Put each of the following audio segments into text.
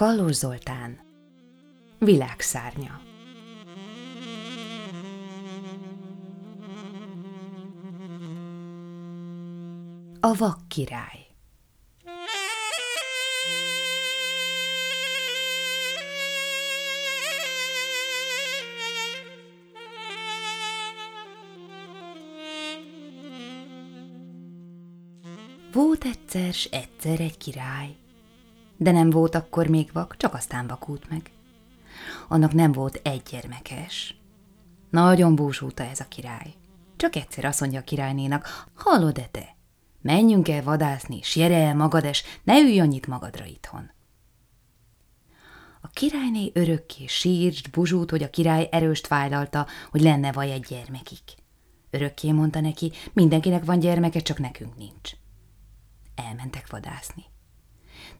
Kallós Zoltán. Világszárnya. A vak király. Volt egyszer, s egyszer egy király, de nem volt akkor még vak, csak aztán vakult meg. Annak nem volt egy gyermekes. Nagyon búsúta ez a király. Csak egyszer azt mondja a királynénak, hallod-e te? Menjünk el vadászni, s gyere el magad, és ne ülj annyit magadra itthon. A királyné örökké sírt, buzsút, hogy a király erőst fájlalta, hogy lenne vaj egy gyermekik. Örökké mondta neki, mindenkinek van gyermeke, csak nekünk nincs. Elmentek vadászni.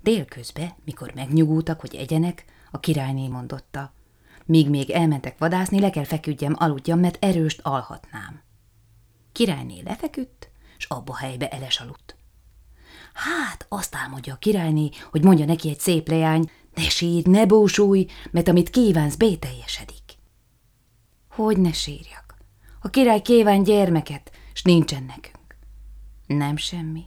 Délközbe, mikor megnyugultak, hogy egyenek, a királyné mondotta. Míg még elmentek vadászni, le kell feküdjem, aludjam, mert erőst alhatnám. Királyné lefeküdt, s abba helybe eles aludt. Hát, azt álmodja a királyné, hogy mondja neki egy szép leány, ne sírj, ne búsulj, mert amit kívánsz, bételjesedik. Hogy ne sírjak? A király kíván gyermeket, s nincsen nekünk. Nem semmi.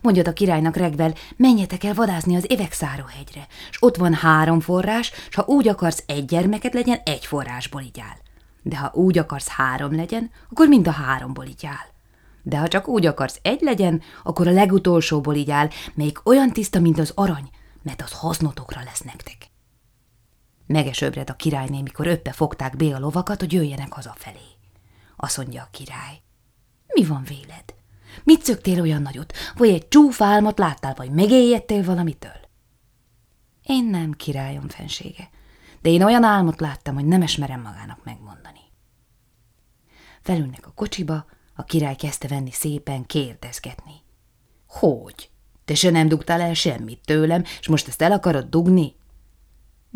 Mondjad a királynak regvel, menjetek el vadászni az Évekszáróhegyre, s ott van három forrás, s ha úgy akarsz egy gyermeket legyen, egy forrásból így áll. De ha úgy akarsz három legyen, akkor mind a háromból így áll. De ha csak úgy akarsz egy legyen, akkor a legutolsóból így áll, melyik olyan tiszta, mint az arany, mert az hasznotokra lesz nektek. Megesöbred a királyné, mikor öppe fogták be a lovakat, hogy jöjjenek hazafelé. Azt mondja a király. Mi van véled? Mit szöktél olyan nagyot? Vagy egy csúfálmat láttál, vagy megélyedtél valamitől? Én nem királyom fensége, de én olyan álmot láttam, hogy nem esmerem magának megmondani. Felülnek a kocsiba, a király kezdte venni szépen kérdezgetni. Hogy? Te se nem dugtál el semmit tőlem, és most ezt el akarod dugni?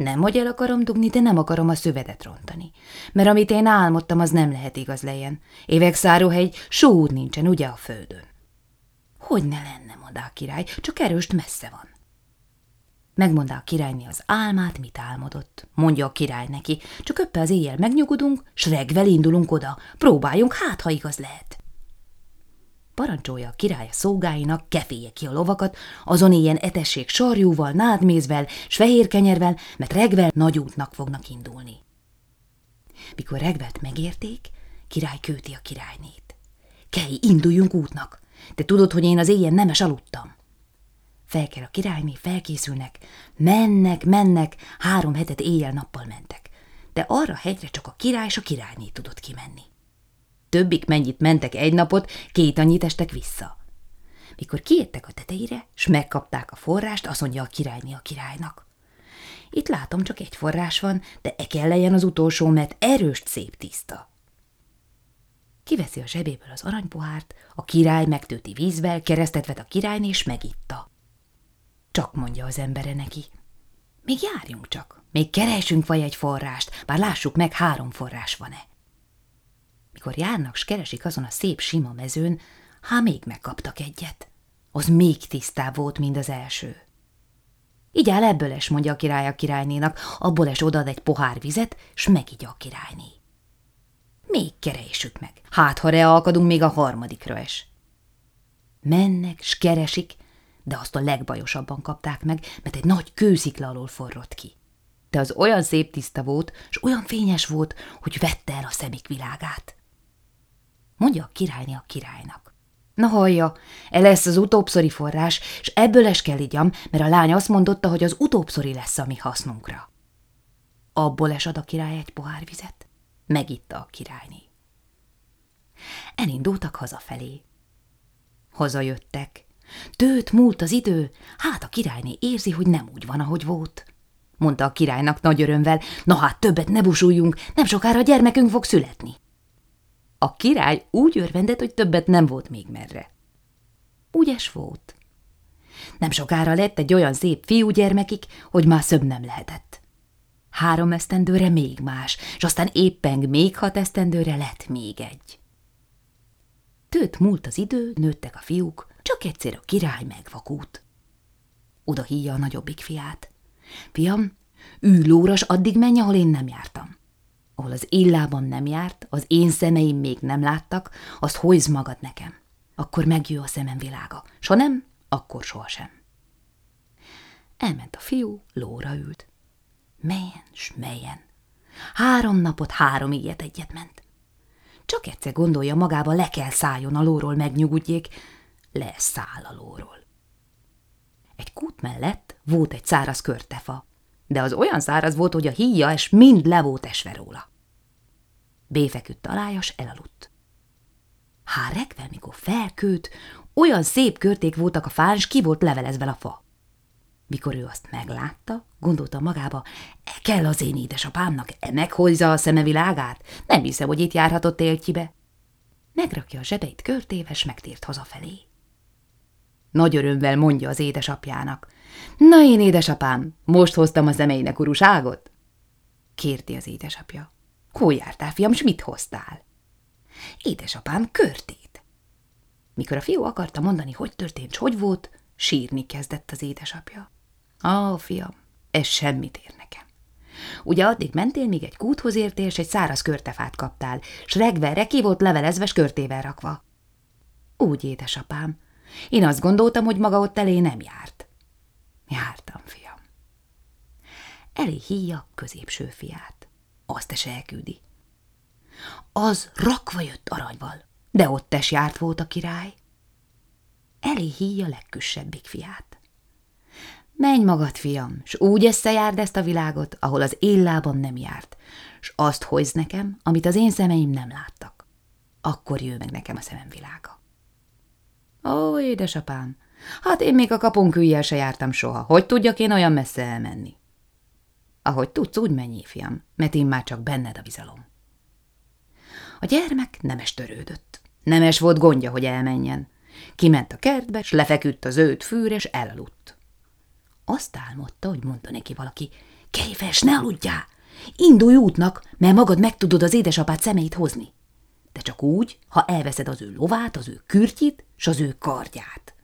Nem, hogy el akarom dugni, de nem akarom a szövedet rontani. Mert amit én álmodtam, az nem lehet igaz legyen. Évek száróhegy, sód nincsen, ugye a földön. Hogy ne lenne, mondá a király, csak erőst messze van. Megmondá a királyni az álmát, mit álmodott. Mondja a király neki, csak öppe az éjjel megnyugodunk, s reggel indulunk oda. Próbáljunk, hát, ha igaz lehet parancsolja a király a szolgáinak, keféje ki a lovakat, azon ilyen etessék sarjúval, nádmézvel, s fehér kenyervel, mert regvel nagy útnak fognak indulni. Mikor regvelt megérték, király köti a királynét. Kelj, induljunk útnak! Te tudod, hogy én az éjjel nemes aludtam. Fel kell a királyné, felkészülnek, mennek, mennek, három hetet éjjel-nappal mentek. De arra hegyre csak a király és a királyné tudott kimenni. Többik mennyit mentek egy napot, két annyit estek vissza. Mikor kiértek a tetejére, s megkapták a forrást, azt mondja a királyni a királynak. Itt látom, csak egy forrás van, de e kell legyen az utolsó, mert erős, szép, tiszta. Kiveszi a zsebéből az aranypohárt, a király megtölti vízvel, keresztet vet a királyni, és megitta. Csak mondja az embere neki. Még járjunk csak, még keresünk vagy egy forrást, bár lássuk meg, három forrás van-e. Mikor járnak, s keresik azon a szép sima mezőn, há még megkaptak egyet. Az még tisztább volt, mint az első. Így áll ebből es, mondja a király a királynénak, abból es odad egy pohár vizet, s megigya a királyné. Még keresük meg, hát ha realkadunk, még a harmadikra es. Mennek, s keresik, de azt a legbajosabban kapták meg, mert egy nagy kőszikla alól forrott ki. De az olyan szép tiszta volt, s olyan fényes volt, hogy vette el a szemik világát mondja a királyni a királynak. Na hallja, e lesz az utóbbszori forrás, és ebből es kell igyam, mert a lány azt mondotta, hogy az utóbbszori lesz a mi hasznunkra. Abból esad a király egy pohár vizet. Megitta a királyni. Elindultak hazafelé. Hazajöttek. Tőt múlt az idő, hát a királyné érzi, hogy nem úgy van, ahogy volt. Mondta a királynak nagy örömvel, na hát többet ne busuljunk, nem sokára gyermekünk fog születni. A király úgy örvendett, hogy többet nem volt még merre. Ügyes volt. Nem sokára lett egy olyan szép fiúgyermekik, hogy már szöbb nem lehetett. Három esztendőre még más, és aztán éppen még hat esztendőre lett még egy. Tőt múlt az idő, nőttek a fiúk, csak egyszer a király megvakult. Oda híja a nagyobbik fiát. Fiam, ülj lóras, addig menj, ahol én nem jártam. Ahol az illában nem járt, az én szemeim még nem láttak, azt hozz magad nekem. Akkor megjő a szemem világa, s ha nem, akkor sohasem. Elment a fiú, lóra ült. Melyen, s melyen. Három napot, három éjjel egyet ment. Csak egyszer gondolja magába, le kell szálljon a lóról, megnyugudjék, leszáll a lóról. Egy kút mellett volt egy száraz körtefa, de az olyan száraz volt, hogy a híja és mind le volt esve róla. Béfeküdt alájas, elaludt. Há reggel, mikor felkőt, olyan szép körték voltak a fán, s ki volt levelezve a fa. Mikor ő azt meglátta, gondolta magába, e kell az én édesapámnak, e meghozza a szeme világát, nem hiszem, hogy itt járhatott éltjibe. Megrakja a zsebeit körtéves, megtért hazafelé. Nagy örömvel mondja az édesapjának. Na én, édesapám, most hoztam a szemeinek uruságot? Kérti az édesapja. Hol jártál, fiam, s mit hoztál? Édesapám körtét. Mikor a fiú akarta mondani, hogy történt, s hogy volt, sírni kezdett az édesapja. Ó, fiam, ez semmit ér nekem. Ugye addig mentél, míg egy kúthoz értél, és egy száraz körtefát kaptál, s regverre ki volt levelezve, s körtével rakva. Úgy, édesapám. Én azt gondoltam, hogy maga ott elé nem járt. Jártam, fiam. Elé híja középső fiát. Azt is elküldi. Az rakva jött aranyval, de ott es járt volt a király. Elé híja legküsebbik fiát. Menj magad, fiam, s úgy összejárd ezt a világot, ahol az illában nem járt, s azt hozz nekem, amit az én szemeim nem láttak. Akkor jön meg nekem a szemem világa. Ó, édesapám, hát én még a kapunk se jártam soha. Hogy tudjak én olyan messze elmenni? Ahogy tudsz, úgy menj, fiam, mert én már csak benned a bizalom. A gyermek nemes törődött. Nemes volt gondja, hogy elmenjen. Kiment a kertbe, s lefeküdt az őt fűre, és elaludt. Azt álmodta, hogy mondta neki valaki, Kejfes, ne aludjál! Indulj útnak, mert magad meg tudod az édesapát szemeit hozni. De csak úgy, ha elveszed az ő lovát, az ő kürtjit, s az ő kardját.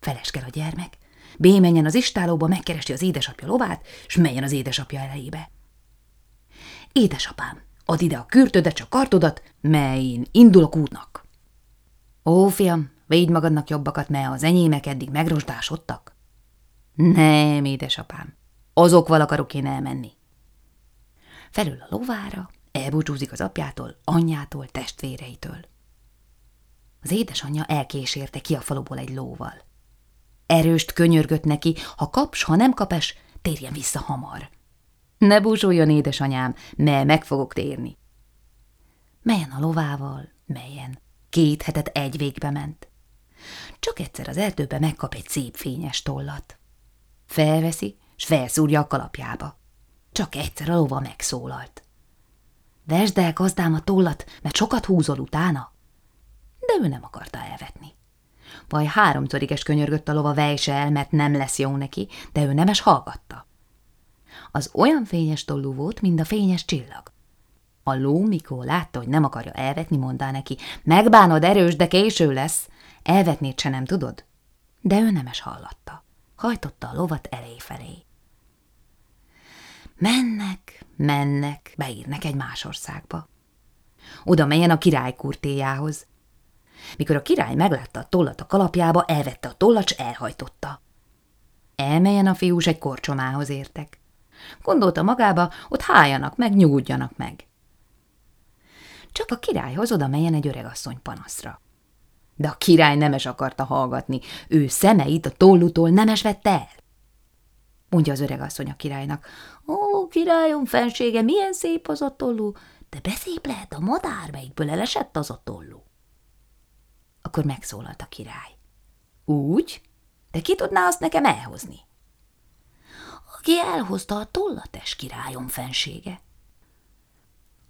Feleskel a gyermek, bémenjen az istálóba, megkeresi az édesapja lovát, s menjen az édesapja elejébe. Édesapám, add ide a kürtödet, csak kartodat, mely én indulok útnak. Ó, fiam, védj magadnak jobbakat, mert az enyémek eddig megrosdásodtak. Nem, édesapám, azokval akarok én elmenni. Felül a lovára, elbúcsúzik az apjától, anyjától, testvéreitől. Az édesanyja elkésérte ki a faluból egy lóval. Erőst könyörgött neki, ha kaps, ha nem kapes, térjen vissza hamar. Ne búsuljon, édesanyám, mert meg fogok térni. Melyen a lovával, melyen. Két hetet egy végbe ment. Csak egyszer az erdőbe megkap egy szép fényes tollat. Felveszi, s felszúrja a kalapjába. Csak egyszer a lova megszólalt. Vesd el, gazdám, a tollat, mert sokat húzol utána. De ő nem akarta elvetni. Vaj háromszor könyörgött a lova vejse el, mert nem lesz jó neki, de ő nemes hallgatta. Az olyan fényes tollú volt, mint a fényes csillag. A ló, mikor látta, hogy nem akarja elvetni, mondta neki, megbánod erős, de késő lesz, elvetnéd se nem tudod. De ő nemes hallatta. Hajtotta a lovat elé felé. Mennek, mennek, beírnek egy más országba. Oda melyen a király kurtéjához. Mikor a király meglátta a tollat a kalapjába, elvette a tollat, s elhajtotta. Elmelyen a fiús egy korcsomához értek. Gondolta magába, ott hájanak meg, nyugodjanak meg. Csak a királyhoz oda melyen egy öregasszony panaszra. De a király nemes akarta hallgatni, ő szemeit a tollutól nemes vette el. Mondja az öregasszony a királynak, ó, királyom fensége, milyen szép az a tollú, de beszép lehet a madár, melyikből elesett az a tollú. Akkor megszólalt a király. Úgy? De ki tudná azt nekem elhozni? Aki elhozta a tollates királyom fensége.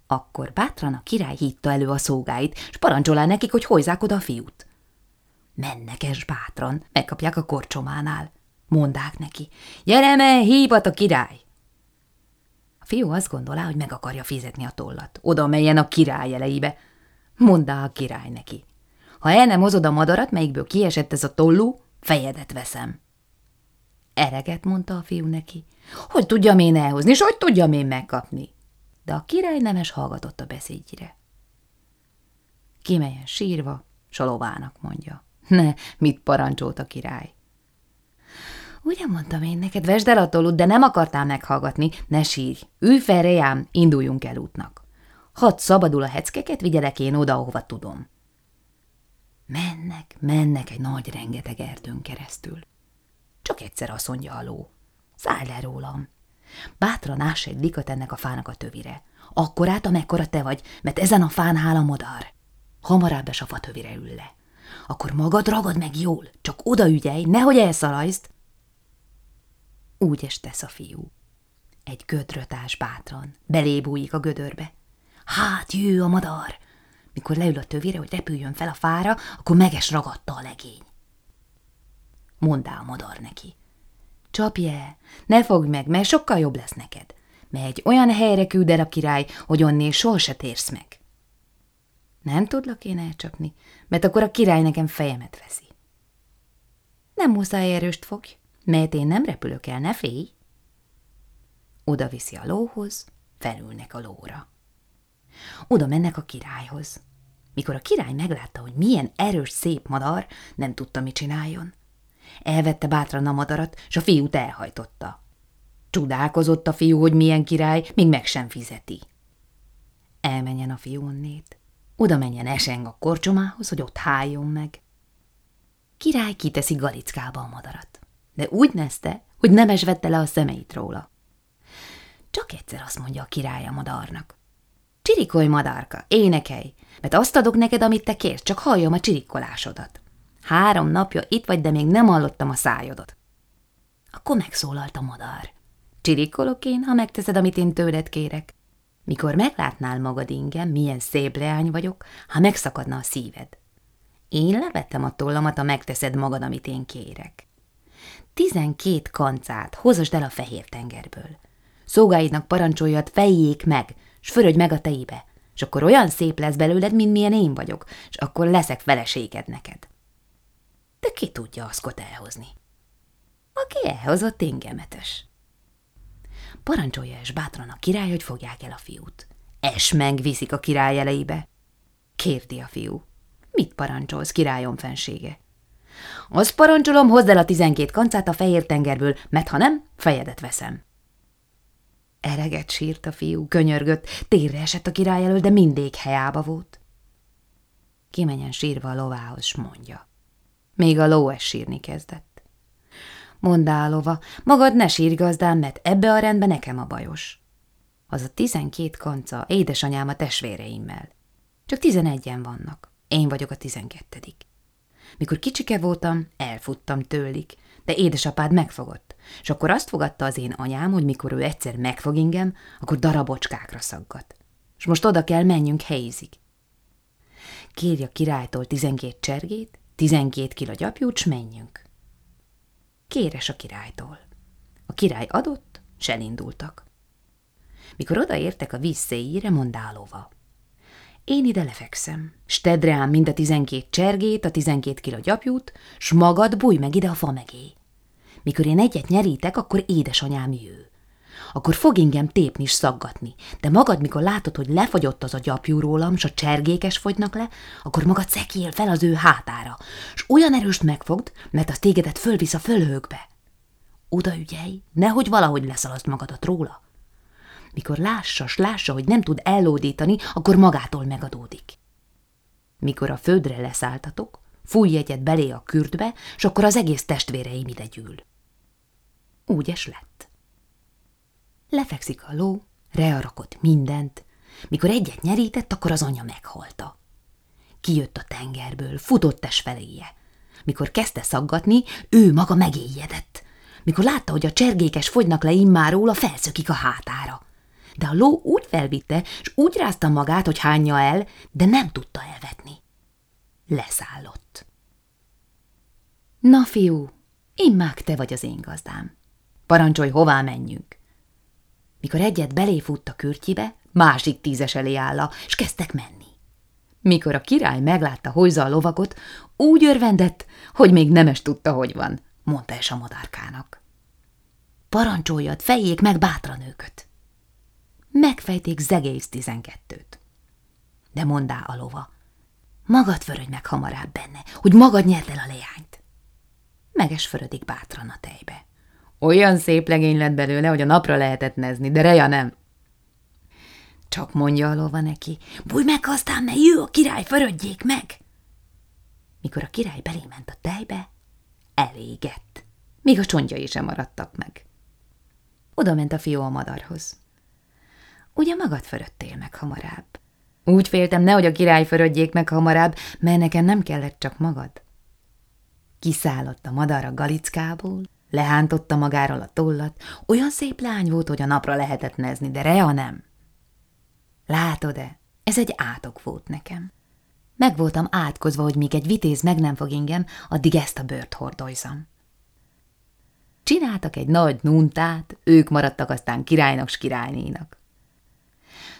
Akkor bátran a király hitta elő a szolgáit, s parancsolá nekik, hogy hozzák oda a fiút. Mennek es bátran, megkapják a korcsománál. Mondák neki, gyere me, hívat a király! A fiú azt gondolá, hogy meg akarja fizetni a tollat, oda melyen a király elejébe. Mondá a király neki, ha el nem hozod a madarat, melyikből kiesett ez a tollú, fejedet veszem. Ereget, mondta a fiú neki. Hogy tudjam én elhozni, és hogy tudjam én megkapni? De a király nemes hallgatott a beszédjére. Kimelyen sírva, salovának mondja. Ne, mit parancsolt a király? Ugye mondtam én neked, vesd el a tolut, de nem akartál meghallgatni. Ne sírj, ülj fel, rejám, induljunk el útnak. Hadd szabadul a heckeket, vigyelek én oda, ahova tudom. Mennek, mennek egy nagy rengeteg erdőn keresztül. Csak egyszer azt mondja a ló. Szállj le rólam. Bátran áss egy likat ennek a fának a tövire. Akkor át, amekkora te vagy, mert ezen a fán hál a modar. Hamarabb es a fa tövire ül le. Akkor magad ragad meg jól, csak oda ügyelj, nehogy elszalajzd. Úgy is tesz a fiú. Egy gödrötás bátran, belébújik a gödörbe. Hát jő a madar! Mikor leül a tövére, hogy repüljön fel a fára, akkor meges ragadta a legény. Mondá a madar neki. Csapje, ne fogj meg, mert sokkal jobb lesz neked. Megy olyan helyre küld el a király, hogy onnél soha se térsz meg. Nem tudlak én elcsapni, mert akkor a király nekem fejemet veszi. Nem muszáj erőst fogj, mert én nem repülök el, ne félj. Oda viszi a lóhoz, felülnek a lóra. Oda mennek a királyhoz. Mikor a király meglátta, hogy milyen erős, szép madar, nem tudta, mit csináljon. Elvette bátran a madarat, és a fiút elhajtotta. Csodálkozott a fiú, hogy milyen király, még meg sem fizeti. Elmenjen a fiú onnét. Oda menjen eseng a korcsomához, hogy ott háljon meg. Király kiteszi galickába a madarat, de úgy nezte, hogy nem esvette le a szemeit róla. Csak egyszer azt mondja a király a madarnak. Csirikolj, madárka, énekelj, mert azt adok neked, amit te kérsz, csak halljam a csirikolásodat. Három napja itt vagy, de még nem hallottam a szájodat. Akkor megszólalt a madár. Csirikolok én, ha megteszed, amit én tőled kérek. Mikor meglátnál magad ingem, milyen szép leány vagyok, ha megszakadna a szíved. Én levettem a tollamat, ha megteszed magad, amit én kérek. Tizenkét kancát hozasd el a fehér tengerből. Szógáidnak parancsoljad, fejjék meg, s fölödj meg a tejébe, és akkor olyan szép lesz belőled, mint milyen én vagyok, és akkor leszek feleséged neked. De ki tudja Aszkot elhozni? Aki elhozott engemetes. Parancsolja és bátran a király, hogy fogják el a fiút. Es megviszik a király elejébe. Kérdi a fiú. Mit parancsolsz, királyom fensége? Azt parancsolom, hozd el a tizenkét kancát a fehér tengerből, mert ha nem, fejedet veszem. Ereget sírt a fiú, könyörgött, térre esett a király elől, de mindig helyába volt. Kimenjen sírva a lovához, mondja. Még a ló es sírni kezdett. Mondá lova, magad ne sírj gazdám, mert ebbe a rendbe nekem a bajos. Az a tizenkét kanca édesanyám a testvéreimmel. Csak tizenegyen vannak. Én vagyok a tizenkettedik. Mikor kicsike voltam, elfuttam tőlik, de édesapád megfogott, és akkor azt fogadta az én anyám, hogy mikor ő egyszer megfog ingem, akkor darabocskákra szaggat. És most oda kell menjünk helyzik. Kérj a királytól tizenkét csergét, tizenkét kila gyapjút, s menjünk. Kéres a királytól. A király adott, s elindultak. Mikor odaértek a víz széjére, mondálóva. Én ide lefekszem, s tedd rám mind a tizenkét csergét, a tizenkét kila gyapjút, s magad bújj meg ide a fa megé. Mikor én egyet nyerítek, akkor édesanyám jő. Akkor fog engem tépni s szaggatni, de magad, mikor látod, hogy lefagyott az a gyapjú rólam, s a csergékes fogynak le, akkor magad szekél fel az ő hátára, s olyan erőst megfogd, mert az tégedet fölvisz a fölhőkbe. Oda ügyelj, nehogy valahogy leszalaszt magadat róla. Mikor lássa, s lássa, hogy nem tud ellódítani, akkor magától megadódik. Mikor a földre leszálltatok, fújj egyet belé a kürtbe, s akkor az egész testvéreim ide gyűl. Úgy es lett. Lefekszik a ló, rearakott mindent, mikor egyet nyerített, akkor az anya meghalta. Kijött a tengerből, futott es feléje. Mikor kezdte szaggatni, ő maga megéjedett. Mikor látta, hogy a csergékes fogynak le immáról, a felszökik a hátára de a ló úgy felvitte, és úgy rázta magát, hogy hányja el, de nem tudta elvetni. Leszállott. Na, fiú, immák te vagy az én gazdám. Parancsolj, hová menjünk. Mikor egyet beléfutt a kürtjibe, másik tízes elé álla, és kezdtek menni. Mikor a király meglátta hojza a lovagot, úgy örvendett, hogy még nemes tudta, hogy van, mondta es a madárkának. parancsoljad, fejék meg bátran őköt. Megfejték zegész tizenkettőt. De mondá a lova, magad förödj meg hamarabb benne, hogy magad nyerd el a leányt. Meges förödik bátran a tejbe. Olyan szép legény lett belőle, hogy a napra lehetett nezni, de Reja nem. Csak mondja a lova neki, bújj meg aztán, mert jő a király, förödjék meg! Mikor a király belément a tejbe, elégett, még a csontjai sem maradtak meg. Oda ment a fiú a madarhoz. Ugye magad föröttél meg hamarabb? Úgy féltem, nehogy a király förödjék meg hamarabb, mert nekem nem kellett csak magad. Kiszállott a madar a galickából, lehántotta magáról a tollat, olyan szép lány volt, hogy a napra lehetett nezni, de Rea nem. Látod-e, ez egy átok volt nekem. Meg voltam átkozva, hogy míg egy vitéz meg nem fog ingem, addig ezt a bőrt hordojzam. Csináltak egy nagy nuntát, ők maradtak aztán királynak s királynénak.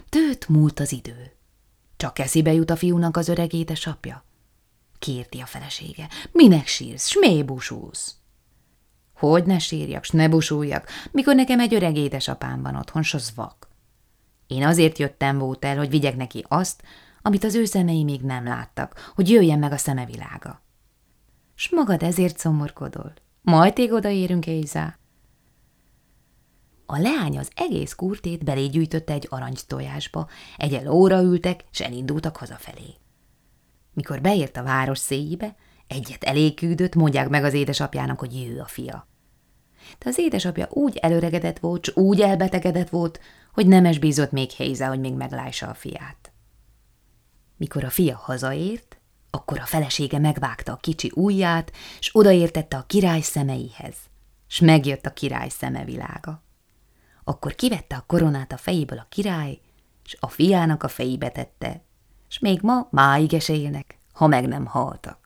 Tőt múlt az idő. Csak eszébe jut a fiúnak az öreg édesapja. Kérti a felesége. Minek sírsz, s mély busúsz? Hogy ne sírjak, s ne busuljak, mikor nekem egy öreg édesapám van otthon, s az vak. Én azért jöttem volt el, hogy vigyek neki azt, amit az ő szemei még nem láttak, hogy jöjjen meg a szemevilága. S magad ezért szomorkodol. Majd tég odaérünk, Ézá. A leány az egész kurtét belégyűjtötte egy tojásba, egy óra ültek, s elindultak hazafelé. Mikor beért a város széjébe, egyet elég küldött, mondják meg az édesapjának, hogy ő a fia. De az édesapja úgy előregedett volt, s úgy elbetegedett volt, hogy nemes bízott még Héza, hogy még meglássa a fiát. Mikor a fia hazaért, akkor a felesége megvágta a kicsi ujját, s odaértette a király szemeihez, s megjött a király szemevilága. Akkor kivette a koronát a fejéből a király, s a fiának a fejébe tette, s még ma máig esélnek, ha meg nem haltak.